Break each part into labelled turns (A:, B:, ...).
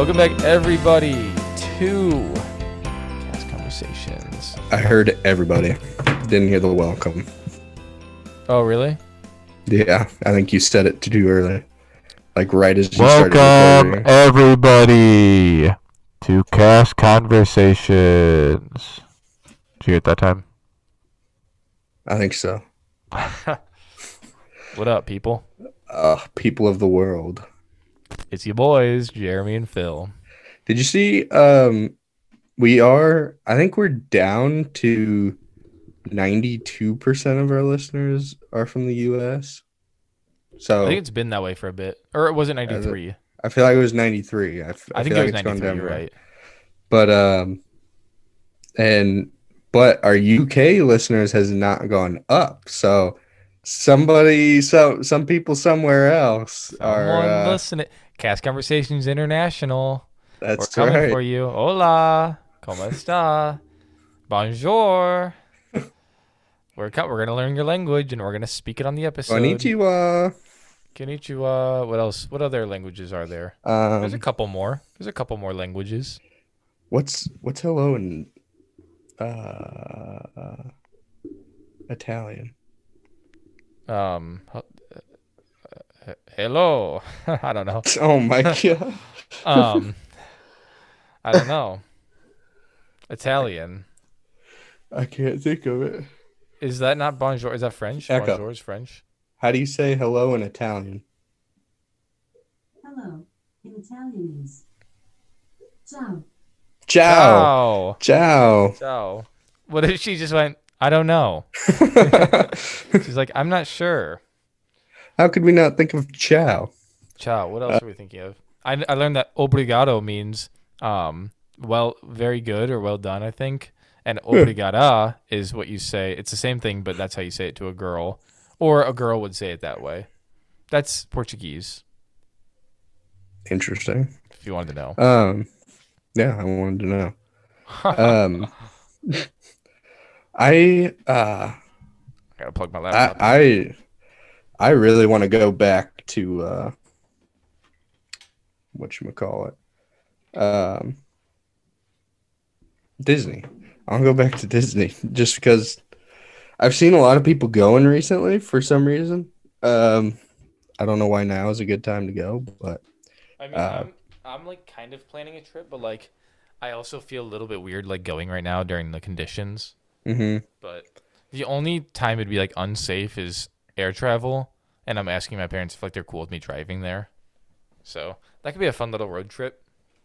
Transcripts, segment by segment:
A: Welcome back, everybody, to Cast Conversations.
B: I heard everybody. Didn't hear the welcome.
A: Oh, really?
B: Yeah, I think you said it too early. Like right as you started
C: Welcome, everybody, to Cast Conversations. Did you hear it that time?
B: I think so.
A: What up, people?
B: Uh, people of the world.
A: It's you boys, Jeremy and Phil.
B: Did you see? Um, we are. I think we're down to ninety-two percent of our listeners are from the U.S. So
A: I think it's been that way for a bit. Or it wasn't 93.
B: I feel like it was ninety-three. I, f-
A: I think
B: feel
A: it was
B: like it's gone
A: 93,
B: down
A: right.
B: But um, and but our UK listeners has not gone up. So somebody, so some people somewhere else are. Uh,
A: listening. Cast Conversations International. We're coming
B: right.
A: for you. Hola. ¿Cómo está? Bonjour. We're, co- we're going to learn your language and we're going to speak it on the episode.
B: Konnichiwa.
A: Konnichiwa. What else? What other languages are there? There's a
B: Um,
A: couple more. There's a couple more languages.
B: what's what's hello in uh, Italian?
A: Um, hello. I don't know.
B: Oh my god!
A: Um, I don't know. Italian.
B: I can't think of it.
A: Is that not bonjour? Is that French?
B: Echo.
A: Bonjour is French.
B: How do you say hello in Italian?
D: Hello. In Italian is ciao.
B: Ciao.
A: Ciao.
B: Ciao.
A: Ciao. What if she just went? I don't know. She's like, I'm not sure.
B: How could we not think of ciao?
A: Ciao. What else are we thinking of? I, I learned that obrigado means um well very good or well done, I think. And obrigada is what you say. It's the same thing, but that's how you say it to a girl. Or a girl would say it that way. That's Portuguese,
B: Interesting.
A: if you wanted to know.
B: Um, yeah, I wanted to know. Um, I uh, I
A: gotta plug my laptop.
B: I, I really want to go back to uh, what you call it, um, Disney. I'll go back to Disney just because I've seen a lot of people going recently for some reason. Um, I don't know why now is a good time to go, but
A: I mean,
B: uh,
A: I'm, I'm like kind of planning a trip, but like I also feel a little bit weird like going right now during the conditions.
B: mhm.
A: But the only time it'd be like unsafe is air travel, and I'm asking my parents if like they're cool with me driving there. So that could be a fun little road trip.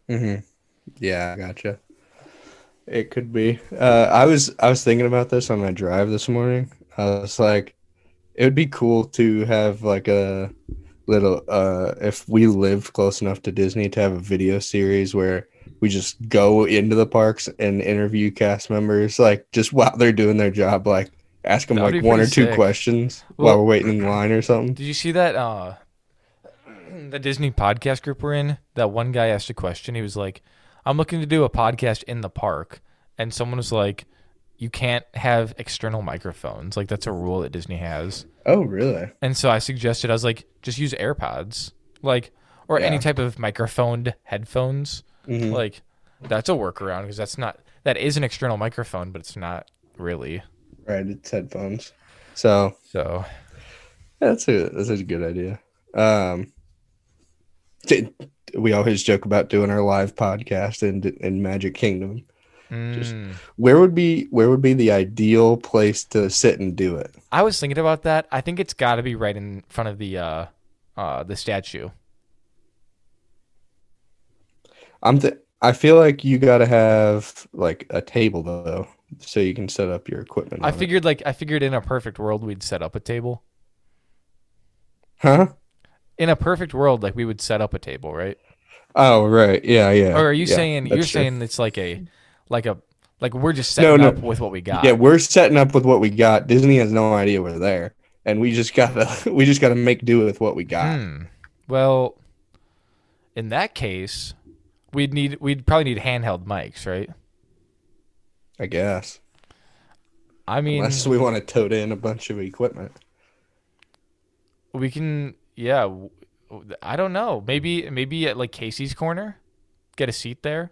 B: Mm-hmm. Yeah, gotcha. It could be. Uh, I was I was thinking about this on my drive this morning. I was like, it would be cool to have like a little uh if we lived close enough to Disney to have a video series where we just go into the parks and interview cast members like just while they're doing their job like ask them like one or
A: pretty
B: two questions
A: Well-
B: while we're waiting in line or something.
A: Did you see that uh the Disney podcast group we're in? That one guy asked a question. He was like, "I'm looking to do a podcast in the park," and someone was like, "You can't have external microphones. Like that's a rule that Disney has."
B: Oh, really?
A: And so I suggested I was like, just use AirPods, like or any type of microphoned headphones.
B: Mhm.
A: Like that's a workaround because that's not that is an external microphone, but it's not really.
B: Right, it's headphones. So
A: So
B: That's a that's a good idea. Um, t- we always joke about doing our live podcast in in Magic Kingdom. Just-
A: mm.
B: Where would be where would be the ideal place to sit and do it?
A: I was thinking about that. I think it's got to be right in front of the uh uh the statue.
B: I'm th- I feel like you got to have like a table though, so you can set up your equipment.
A: I
B: on it.
A: figured like I figured in a perfect world we'd set up a table.
B: huh?
A: In a perfect world, like we would set up a table, right?
B: Oh right, yeah, yeah.
A: Or are you
B: yeah,
A: saying you're
B: true.
A: saying it's like a like a like we're just
B: No,
A: setting
B: no.
A: up with what we got?
B: Yeah, we're setting up with what we got. Disney has no idea we're there, and we just gotta we just gotta make do with what we got.
A: Hmm. Well, in that case, we'd need we'd probably need handheld mics, right?
B: I guess.
A: I mean,
B: Unless we want to tote in a bunch of equipment.
A: we can. Yeah, I don't know. Maybe maybe at like Casey's corner. get a seat there.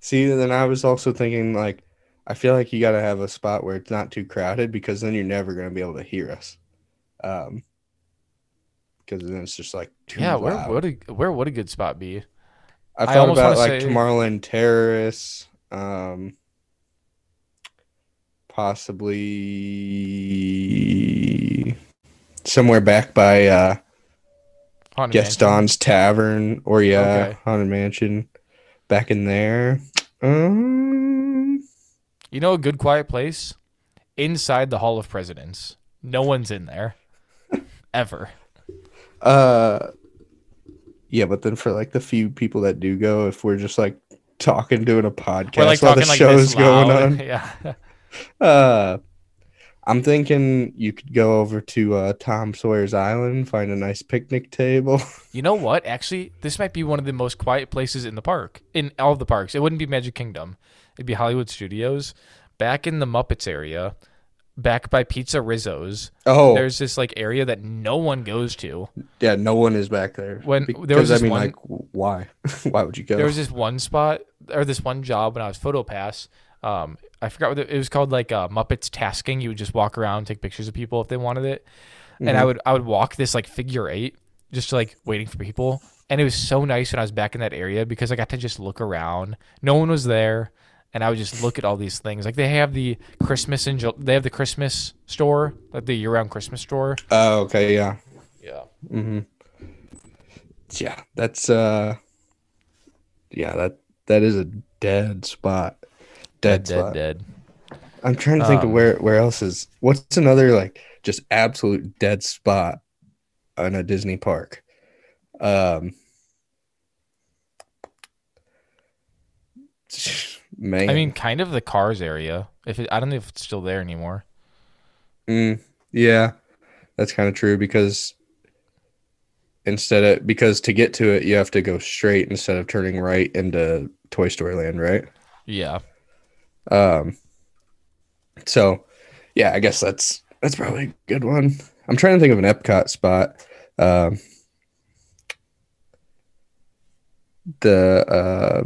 B: See, then I was also thinking like, I feel like you got to have a spot where it's not too crowded because then you're never gonna be able to hear us. Um, because then it's just like too
A: yeah, where
B: loud.
A: would a where would a good spot be?
B: I
A: I
B: thought
A: almost
B: about like
A: say-
B: Tomorrowland Terrace, um, possibly somewhere back by uh,
A: Haunted Mansion?
B: Gaston's Tavern, or yeah,
A: Okay.
B: Haunted Mansion, back in there. Um,
A: You know a good quiet place? Inside the Hall of Presidents. No one's in there. Ever.
B: uh, yeah, but then for like the few people that do go, if we're just like talking, doing a podcast
A: We're like
B: while the
A: like
B: show's going on,
A: Yeah.
B: Uh, I'm thinking you could go over to uh, Tom Sawyer's Island, find a nice picnic table.
A: You know what? Actually, this might be one of the most quiet places in the park. In all of the parks. It wouldn't be Magic Kingdom. It'd be Hollywood Studios. Back in the Muppets area, back by Pizza Rizzo's,
B: Oh,
A: there's this like area that no one goes to.
B: yeah, no one is back there.
A: When-
B: because
A: there was
B: I mean,
A: one-
B: like, why? why would you go?
A: There was this one spot or this one job when I was photo pass. Um, I forgot what it, it was called, like uh, Muppets tasking. You would just walk around, take pictures of people if they wanted it, and
B: Mm-hmm.
A: I would I would walk this like figure eight, just like waiting for people. And it was so nice when I was back in that area because I got to just look around. No one was there, and I would just look at all these things. Like they have the Christmas and Ju- they have the Christmas store, like the year-round Christmas store.
B: Oh, okay, yeah,
A: Yeah.
B: mm-hmm. yeah. That's uh, yeah that that is a dead spot. Dead,
A: Dead,
B: spot.
A: dead.
B: I'm trying to think of
A: Um,
B: where where else is what's another like just absolute dead spot on a Disney park. Um man.
A: I mean, kind of the cars area. If it, I don't know if it's still there anymore.
B: Mm, yeah. That's kind of true because instead of because to get to it you have to go straight instead of turning right into Toy Story Land, right?
A: Yeah.
B: Um, so yeah, I guess that's that's probably a good one. I'm trying to think of an Epcot spot. Um, the uh,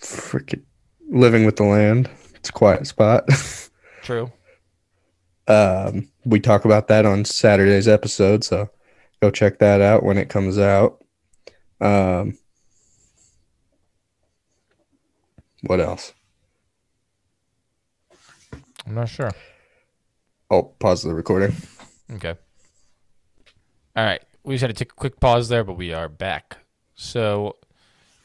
B: freaking living with the land. It's a quiet spot.
A: True.
B: um, we talk about that on Saturday's episode, so go check that out when it comes out. Um, what else?
A: I'm not sure.
B: Oh, pause the recording.
A: Okay. All right. We just had to take a quick pause there, but we are back. So,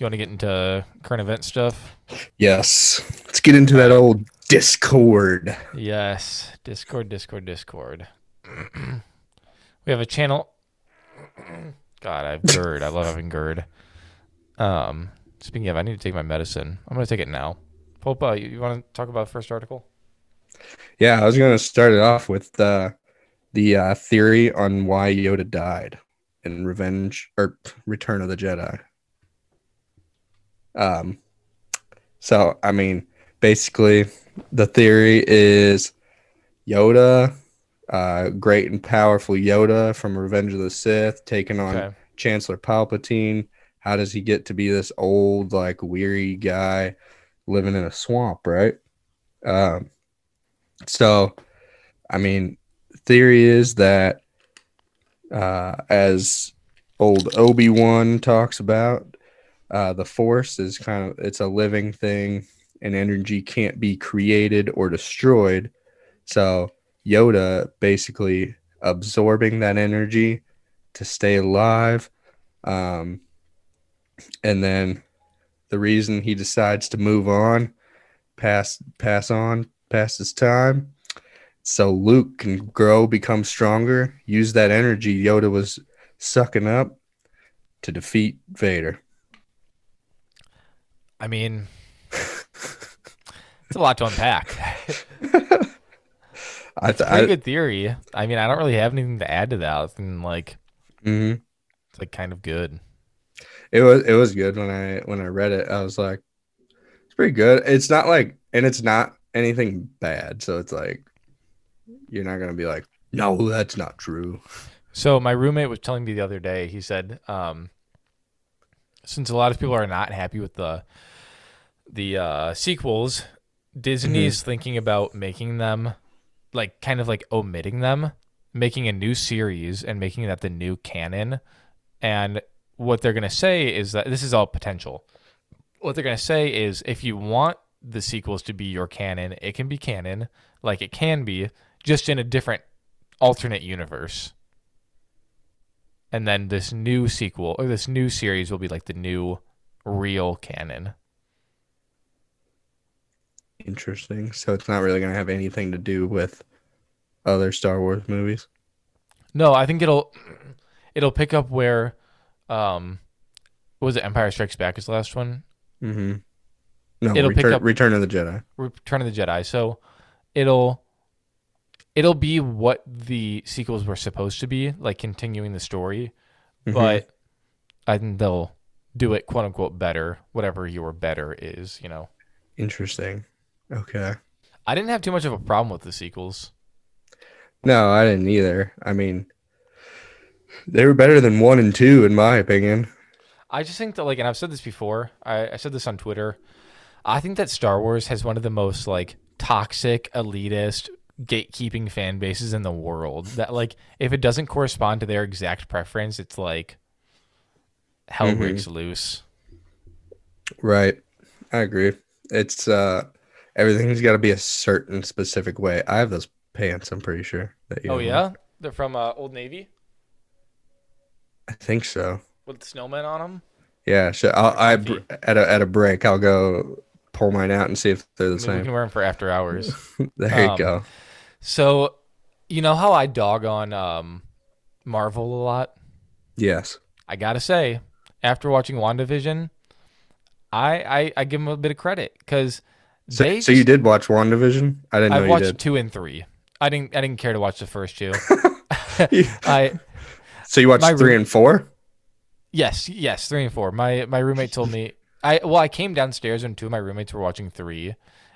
A: you want to get into current event stuff?
B: Yes. Let's get into that old Discord.
A: Yes. Discord, Discord, Discord. we have a channel. God, I have GERD. I love having GERD. Um, speaking of, I need to take my medicine. I'm going to take it now. Pope, uh, you, you want to talk about the first article?
B: Yeah, I was going to start it off with uh, the uh, theory on why Yoda died in Revenge or Return of the Jedi. Um, so I mean, basically, the theory is Yoda, uh, great and powerful Yoda from Revenge of the Sith, taking on
A: Okay.
B: Chancellor Palpatine. How does he get to be this old, like weary guy living in a swamp, right? Um, so, I mean, theory is that uh, as old Obi Wan talks about, uh, the Force is kind of it's a living thing, and energy can't be created or destroyed. So Yoda basically absorbing that energy to stay alive, um, and then the reason he decides to move on, pass pass on past his time, so Luke can grow, become stronger, use that energy Yoda was sucking up to defeat Vader.
A: I mean, it's a lot to unpack.
B: I,
A: It's a
B: th-
A: pretty
B: I
A: good theory. I mean, I don't really have anything to add to that. than like,
B: mhm.
A: it's like kind of good.
B: it was it was good when I when I read it. I was like, it's pretty good. It's not like, and it's not anything bad. So it's like, you're not gonna be like, no, that's not true.
A: So my roommate was telling me the other day. He said, um, since a lot of people are not happy with the the uh, sequels, Disney is thinking about making them like kind of like omitting them, making a new series and making that the new canon. And what they're gonna say is that this is all potential. What they're gonna say is if you want the sequels to be your canon, it can be canon, like it can be, just in a different alternate universe. And then this new sequel or this new series will be like the new real canon.
B: Interesting. So it's not really going to have anything to do with other Star Wars movies.
A: No, I think it'll it'll pick up where um was it Empire Strikes Back is the last one?
B: Mm-hmm. No,
A: It'll pick up-
B: Return of the Jedi.
A: Return of the Jedi. So it'll it'll be what the sequels were supposed to be, like continuing the story,
B: Mhm.
A: but I think they'll do it quote unquote better, whatever your better is, you know.
B: Interesting. Okay.
A: I didn't have too much of a problem with the sequels.
B: No, I didn't either. I mean, they were better than one and two, in my opinion.
A: I just think that like and I've said this before, I, I said this on Twitter. I think that Star Wars has one of the most like toxic, elitist, gatekeeping fan bases in the world. That like if it doesn't correspond to their exact preference, it's like hell
B: Mhm.
A: breaks loose.
B: Right. I agree. It's uh everything's got to be a certain specific way. I have those pants, I'm pretty sure. That you
A: Oh yeah? They're from uh, Old Navy
B: I think so.
A: with snowmen on them.
B: Yeah, so I'll, I at a at a break, I'll go pull mine out and see if they're the
A: I mean, we can wear them for after hours.
B: there you
A: um,
B: go.
A: so, you know how I dog on um, Marvel a lot?
B: Yes.
A: I gotta say, after watching WandaVision, I I, I give them a bit of credit because
B: So,
A: they
B: so you did watch WandaVision? I didn't you
A: watched two and three. I didn't I didn't care to watch the first two. I
B: so you watched three
A: room-
B: and four?
A: yes yes three and four. My my roommate told me I well I came downstairs and two of my roommates were watching three,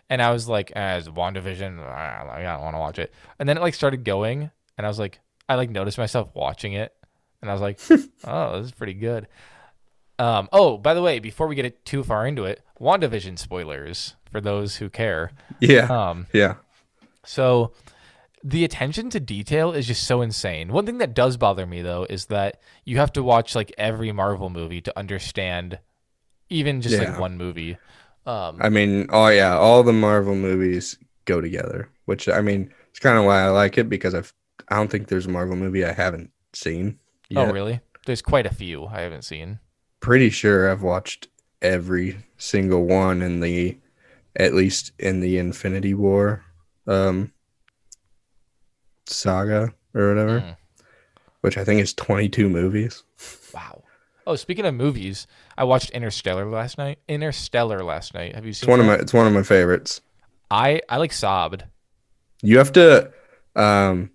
A: and I was like as WandaVision ah, I don't want to watch it. And then it like started going, and I was like I like noticed myself watching it, and I was like oh this is pretty good. Um oh by the way before we get it too far into it, WandaVision spoilers for those who care.
B: Yeah.
A: Um
B: yeah.
A: So the attention to detail is just so insane. One thing that does bother me though is that you have to watch like every Marvel movie to understand even just like one movie. Um
B: I mean, oh yeah, all the Marvel movies go together, which I mean, it's kind of why I like it because I've I don't think there's a Marvel movie I haven't seen.
A: oh really? There's quite a few I haven't seen.
B: Pretty sure I've watched every single one in the at least in the Infinity War um saga or whatever,
A: Mm.
B: which I think is 22 movies.
A: Wow. Oh, speaking of movies, I watched Interstellar last night. Interstellar last night. Have you seen?
B: It's one of my it's one of my favorites.
A: I I like sobbed.
B: You have to um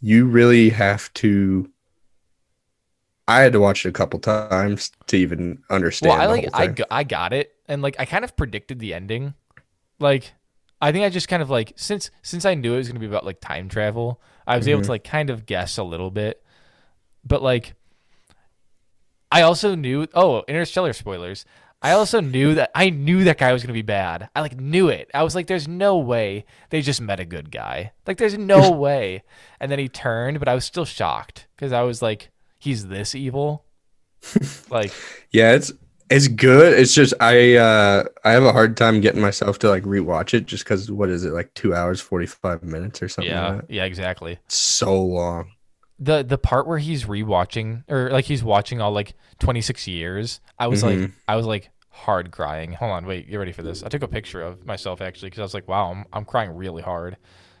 B: you really have to I had to watch it a couple times to even understand
A: Well, I
B: the
A: like I go- I got it, and like I kind of predicted the ending. Like, I think I just kind of like since since I knew it was gonna be about like time travel, I was able
B: Mhm.
A: to like kind of guess a little bit. But like, I also knew. Oh, Interstellar spoilers. I also knew that I knew that guy was gonna be bad. I like knew it. I was like, "There's no way they just met a good guy. Like, there's no way." And then he turned, but I was still shocked because I was like, "He's this evil." like,
B: Yeah, it's it's good. It's just I uh I have a hard time getting myself to like rewatch it just cuz what is it like 2 hours 45 minutes or something
A: yeah,
B: like that.
A: yeah, exactly.
B: It's so long.
A: the the part where he's rewatching or like he's watching all like 26 years i was like
B: Mhm.
A: i was like hard crying hold on wait get ready for this i took a picture of myself actually because i was like wow i'm, I'm crying really hard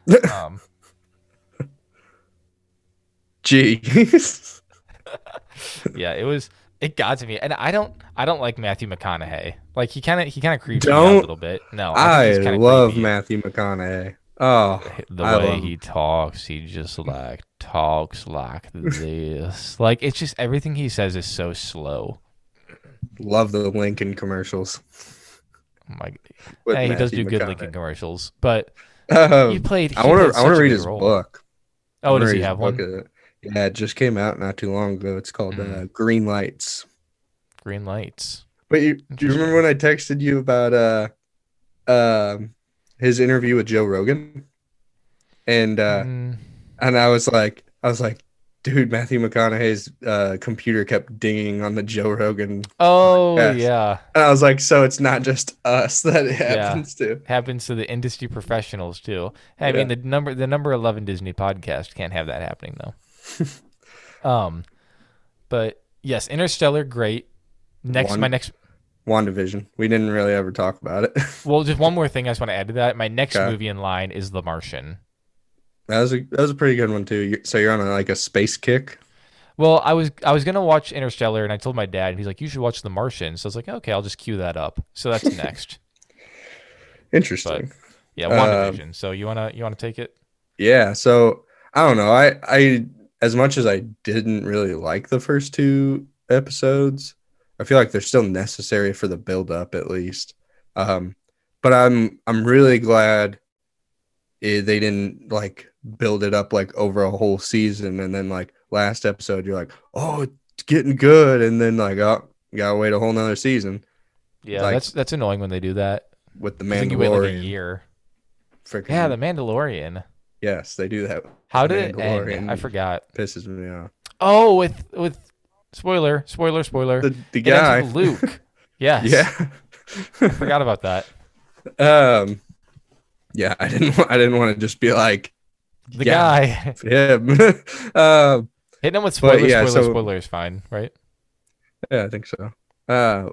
A: um
B: Jeez.
A: yeah it was it got to me and i don't i don't like matthew mcconaughey like he kind of he kind of creeps me out a little bit no I,
B: I
A: think he's kinda
B: love
A: creepy.
B: Matthew McConaughey. Oh,
A: the
B: I
A: way he talks he just like talks like this like it's just everything he says is so slow
B: love the Lincoln commercials.
A: oh my
B: with
A: hey, he does do good Lincoln commercials but
B: Um,
A: he played he
B: I want to. I want to read his
A: role.
B: book.
A: Oh, does he have
B: book.
A: one?
B: Uh, Yeah, it just came out not too long ago. It's called uh,
A: Mm.
B: Green Lights.
A: Green lights.
B: But you, do you remember when I texted you about uh, um, his interview with Joe Rogan? And uh,
A: Mm,
B: and I was like, I was like, dude, Matthew McConaughey's uh, computer kept dinging on the Joe Rogan,
A: oh
B: Yes.
A: yeah,
B: and I was like, so it's not just us that it happens to.
A: happens to the industry professionals too. I mean, the number the number eleven Disney podcast can't have that happening though. um, but yes, Interstellar, great. Next,
B: One-
A: my next.
B: WandaVision. We didn't really ever talk about it.
A: Well, just one more thing I just want to add to that. My next
B: Okay.
A: movie in line is The Martian.
B: that was a that was a pretty good one too. So you're on a, like a space kick.
A: Well, I was I was gonna watch Interstellar, and I told my dad, and he's like, "You should watch The Martian." So I was like, "Okay, I'll just cue that up." So that's next.
B: Interesting.
A: Yeah,
B: Um,
A: WandaVision. so you wanna you wanna take it?
B: Yeah, so I don't know. I I as much as I didn't really like the first two episodes, I feel like they're still necessary for the build up at least. Um but I'm I'm really glad eh, they didn't like build it up like over a whole season and then like last episode you're like, "Oh, it's getting good." And then like, "Oh, you got to wait a whole nother season
A: Yeah,
B: Like-
A: that's that's annoying when they do that.
B: with the
A: I think you wait like a
B: Mandalorian."
A: year.
B: Freaking
A: Yeah, the Mandalorian.
B: Yes, they do that.
A: How did it end? I forgot.
B: Pisses me off.
A: Oh, with with spoiler, spoiler, spoiler.
B: The the guy
A: Luke. Yes.
B: Yeah.
A: I forgot about that.
B: Um. Yeah, I didn't. I didn't want to just be like
A: The
B: Yeah.
A: guy
B: him. um.
A: hitting him with
B: But
A: spoiler,
B: yeah,
A: spoiler,
B: so-
A: spoiler is fine, right?
B: Yeah, I think so. Uh.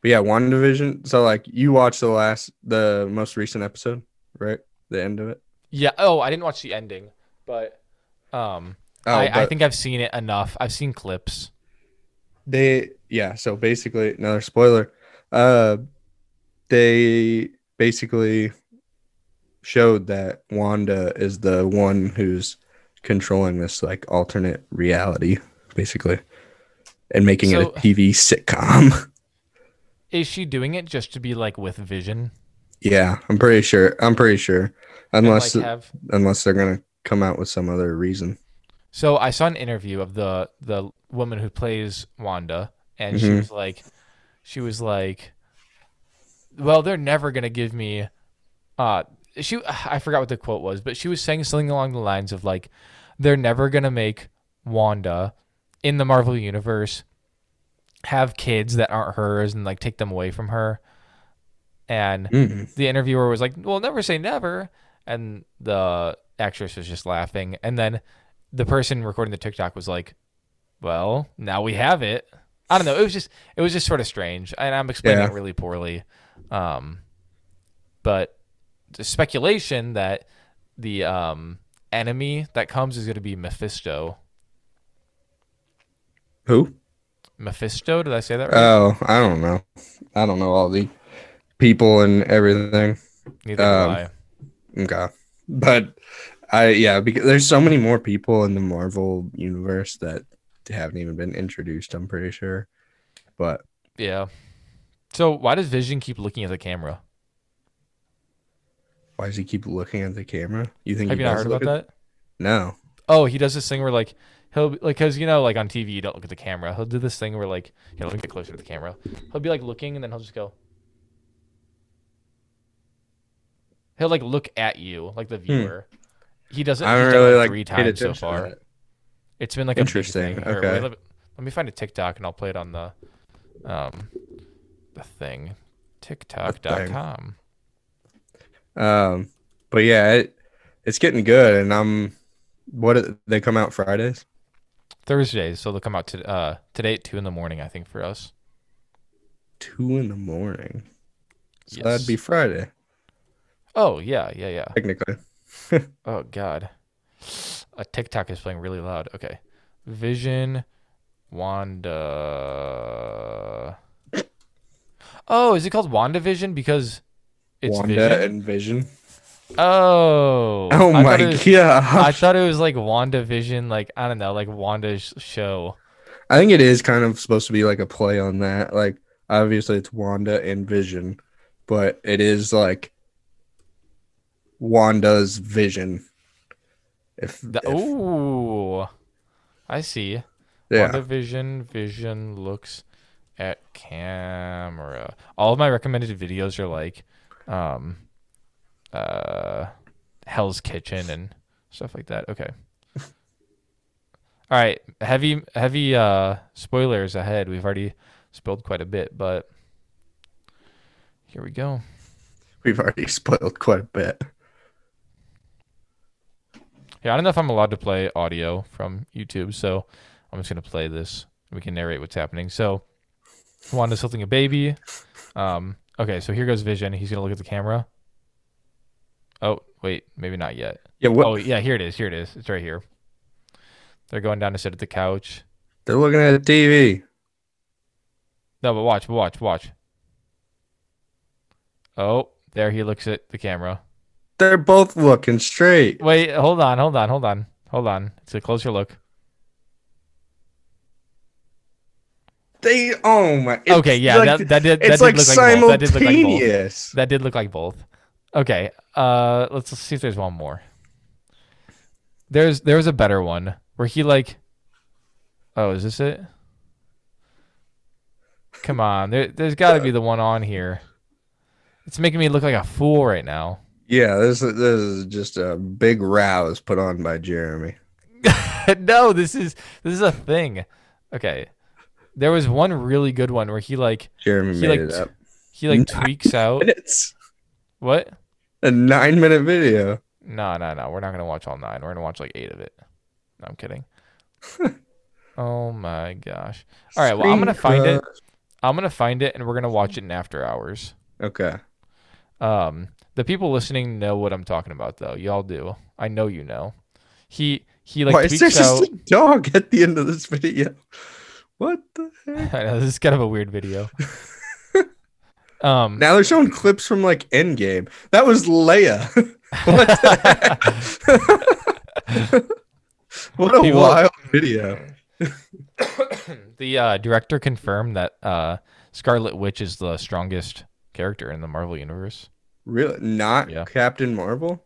B: But yeah, WandaVision. So like, you watched the last, the most recent episode, right? The end of it.
A: Yeah. Oh, I didn't watch the ending, but um,
B: Oh,
A: I, I think I've seen it enough. I've seen clips.
B: they. Yeah. So basically, another spoiler. Uh, they basically showed that Wanda is the one who's controlling this like alternate reality, basically, and making
A: So-
B: it a TV sitcom.
A: Is she doing it just to be like with Vision?
B: Yeah, I'm pretty sure. I'm pretty sure, unless
A: like have
B: unless they're gonna come out with some other reason.
A: So I saw an interview of the the woman who plays Wanda, and she
B: Mhm.
A: was like, she was like, well, they're never gonna give me, uh, she I forgot what the quote was, but she was saying something along the lines of like, they're never gonna make Wanda in the Marvel universe have kids that aren't hers and like take them away from her, and
B: Mm.
A: the interviewer was like, "Well, never say never," and the actress was just laughing. And then the person recording the TikTok was like, "Well, now we have it." I don't know. It was just it was just sort of strange, and I'm explaining
B: Yeah.
A: it really poorly. Um, but the speculation that the um enemy that comes is going to be Mephisto.
B: Who?
A: Mephisto, did I say that right?
B: Oh, I don't know. I don't know all the people and everything.
A: Neither
B: um,
A: do I.
B: Okay. But I yeah, because there's so many more people in the Marvel universe that haven't even been introduced, I'm pretty sure. But
A: Yeah. So why does Vision keep looking at the camera?
B: why does he keep looking at the camera? You think
A: Have you not heard about
B: at-
A: that?
B: No.
A: Oh, he does this thing where like he'll be- like because you know like on TV you don't look at the camera. He'll do this thing where like you know let me get closer to the camera. He'll be like looking and then he'll just go. He'll like look at you like the viewer. He does it.
B: Hmm. I
A: he's
B: haven't really
A: like three times so far. It's been like
B: Interesting.
A: Here,
B: okay.
A: wait, let, me, let me find a TikTok and I'll play it on the um the thing. TikTok.com.
B: Um but yeah, it, it's getting good and I'm what they come out Fridays?
A: Thursdays, so they'll come out to uh today at two in the morning, I think, for us.
B: Two in the morning. So
A: Yes.
B: that'd be Friday,
A: Oh yeah, yeah, yeah.
B: technically.
A: Oh God, a TikTok is playing really loud. Okay, Vision, Wanda. Oh, is it called WandaVision because it's
B: Wanda
A: Vision?
B: and Vision.
A: Oh,
B: Oh
A: I
B: my
A: thought it was-
B: god.
A: I thought it was like WandaVision, like I don't know, like Wanda's show.
B: I think it is kind of supposed to be like a play on that. Like obviously it's Wanda and Vision, but it is like Wanda's vision. If,
A: The,
B: if-
A: ooh, I see.
B: yeah,
A: WandaVision, Vision looks at camera. All of my recommended videos are like, um, uh, Hell's Kitchen and stuff like that. Okay. All right, heavy heavy uh spoilers ahead. We've already spoiled quite a bit, but here we go.
B: We've already spoiled quite a bit.
A: Yeah, I don't know if I'm allowed to play audio from YouTube, so I'm just gonna play this. We can narrate what's happening. So, Wanda's holding a baby. Um, okay, so here goes Vision. He's gonna look at the camera. Oh, wait, maybe not yet.
B: Yeah, what?
A: Oh, yeah, here it is. Here it is. It's right here. They're going down to sit at the couch.
B: They're looking at the TV.
A: No, but watch, watch, watch. Oh, there he looks at the camera.
B: They're both looking straight.
A: Wait, hold on, hold on, hold on, hold on. It's a closer look.
B: They oh my.
A: okay, yeah,
B: like-
A: that, that did that
B: it's
A: did
B: like
A: look like both. That did look like both.
B: simultaneous.
A: That did look like both. Okay, uh, let's see if there's one more. There's there's a better one where he like. Oh, is this it? Come on, there there's got to be the one on here. It's making me look like a fool right now.
B: Yeah, this is this is just a big rouse put on by Jeremy.
A: no, this is this is a thing. Okay, there was one really good one where he like
B: Jeremy
A: He,
B: made
A: like,
B: it up.
A: he like
B: Nine
A: tweaks out
B: Minutes.
A: what?
B: A nine minute video.
A: No, no, no. We're not gonna watch all nine. We're gonna watch like eight of it. No, I'm kidding. oh my gosh. All right. Well, I'm gonna find it. I'm gonna find it, and we're gonna watch it in after hours.
B: Okay.
A: Um, the people listening know what I'm talking about, though. Y'all do. I know you know. He he like
B: Why is there just a dog at the end of this video? What the heck?
A: I know this is kind of a weird video. um,
B: Now they're showing clips from like Endgame. That was Leia. what what a
A: People-
B: wild video.
A: the uh, director confirmed that uh, Scarlet Witch is the strongest character in the Marvel universe.
B: Really? Not
A: Yeah.
B: Captain Marvel?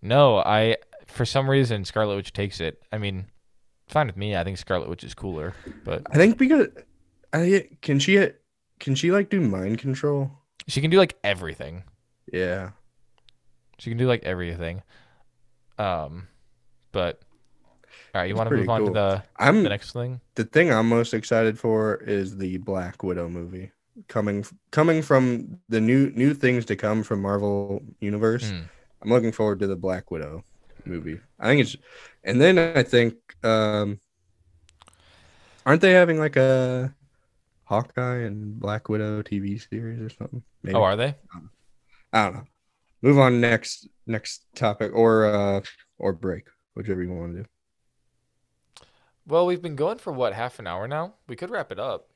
A: No, I for some reason Scarlet Witch takes it. I mean, fine with me. I think Scarlet Witch is cooler, but
B: I think because I can she can she like do mind control?
A: she can do like everything.
B: Yeah.
A: She can do like everything. Um, but all right, you want to move on to the
B: I'm
A: the next thing?
B: the thing I'm most excited for is the Black Widow movie coming coming from the new new things to come from Marvel Universe.
A: Hmm.
B: I'm looking forward to the Black Widow movie. I think it's, and then I think, um, aren't they having like a Hawkeye and Black Widow TV series or something? Maybe.
A: Oh, are they?
B: I don't know. Move on next next topic or uh or break, whichever you want to do.
A: Well, we've been going for what half an hour now. We could wrap it up.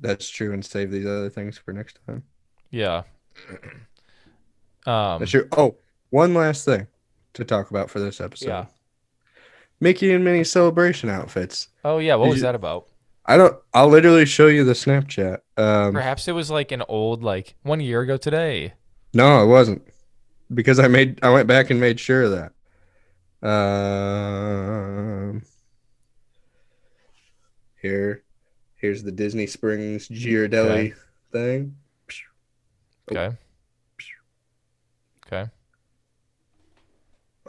B: That's true, and save these other things for next time.
A: Yeah. Um.
B: That's true. Oh, one last thing to talk about for this episode.
A: Yeah.
B: Mickey and Minnie celebration outfits.
A: Oh yeah. What
B: Did
A: was
B: you-
A: that about?
B: I don't. I'll literally show you the Snapchat. Um,
A: Perhaps it was like an old like one year ago today.
B: no, it wasn't because I made. I went back and made sure of that. Um, here, here's the Disney Springs Ghirardelli
A: Okay.
B: thing. Oh.
A: Okay. Okay.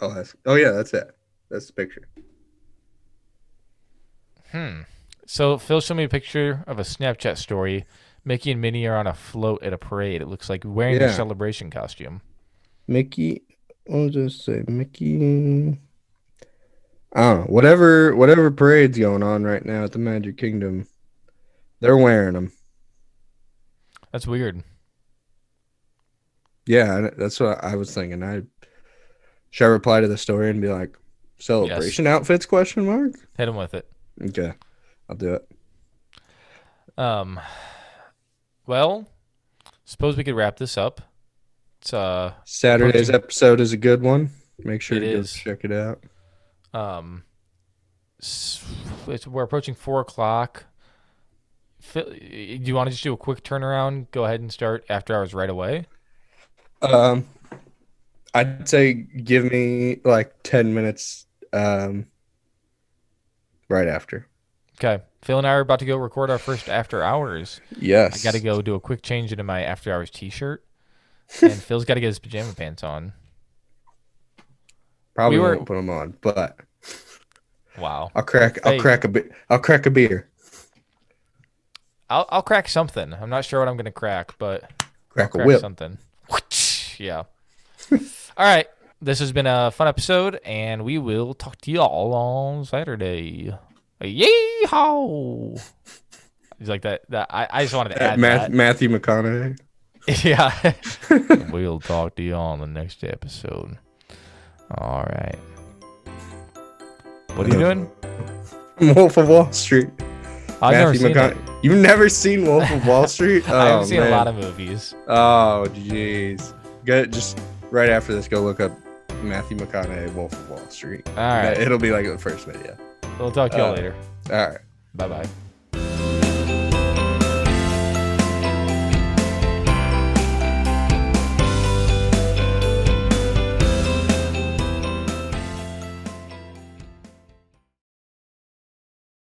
B: Oh, that's. Oh yeah, that's it. That's the picture.
A: Hmm. So Phil showed me a picture of a Snapchat story. Mickey and Minnie are on a float at a parade. It looks like wearing their
B: Yeah.
A: celebration costume.
B: Mickey. I'll just say Mickey. I don't know. Whatever, whatever parade's going on right now at the Magic Kingdom, they're wearing them.
A: That's weird.
B: Yeah, that's what I was thinking. I should I reply to the story and be like, "Celebration outfits?" Question mark.
A: Hit him with it.
B: Okay, I'll do it.
A: Um. Well, suppose we could wrap this up. It's uh
B: Saturday's
A: Approaching-
B: episode is a good one. Make sure
A: It
B: go
A: is.
B: check it out.
A: um. It's, we're approaching four o'clock. Phil, do you want to just do a quick turnaround? Go ahead and start after hours right away.
B: Um, I'd say give me like ten minutes. Um, right after.
A: Okay, Phil and I are about to go record our first after hours.
B: Yes.
A: I got to go do a quick change into my after hours T-shirt, and Phil's got to get his pajama pants on.
B: Probably
A: we were-
B: won't put them on, but
A: Wow.
B: I'll crack. I'll
A: Hey.
B: crack a bit. I'll crack a beer.
A: I'll I'll crack something. I'm not sure what I'm gonna crack, but
B: Crack a
A: crack
B: whip.
A: something. Yeah. All right. This has been a fun episode, and we will talk to y'all on Saturday. Yeehaw! He's like that. That I, I just wanted to
B: Uh,
A: add
B: Math- Matthew McConaughey.
A: Yeah. we'll talk to you all on the next episode. All right. What are you doing?
B: Wolf of Wall Street.
A: I've never
B: Matthew
A: seen it.
B: You've never seen Wolf of Wall Street?
A: I haven't
B: Oh,
A: seen a lot of movies.
B: Oh, jeez. Go just right after this. Go look up Matthew McConaughey, Wolf of Wall Street.
A: All right.
B: It'll be like the first video.
A: We'll talk to y'all
B: Uh,
A: later.
B: All right.
A: Bye bye.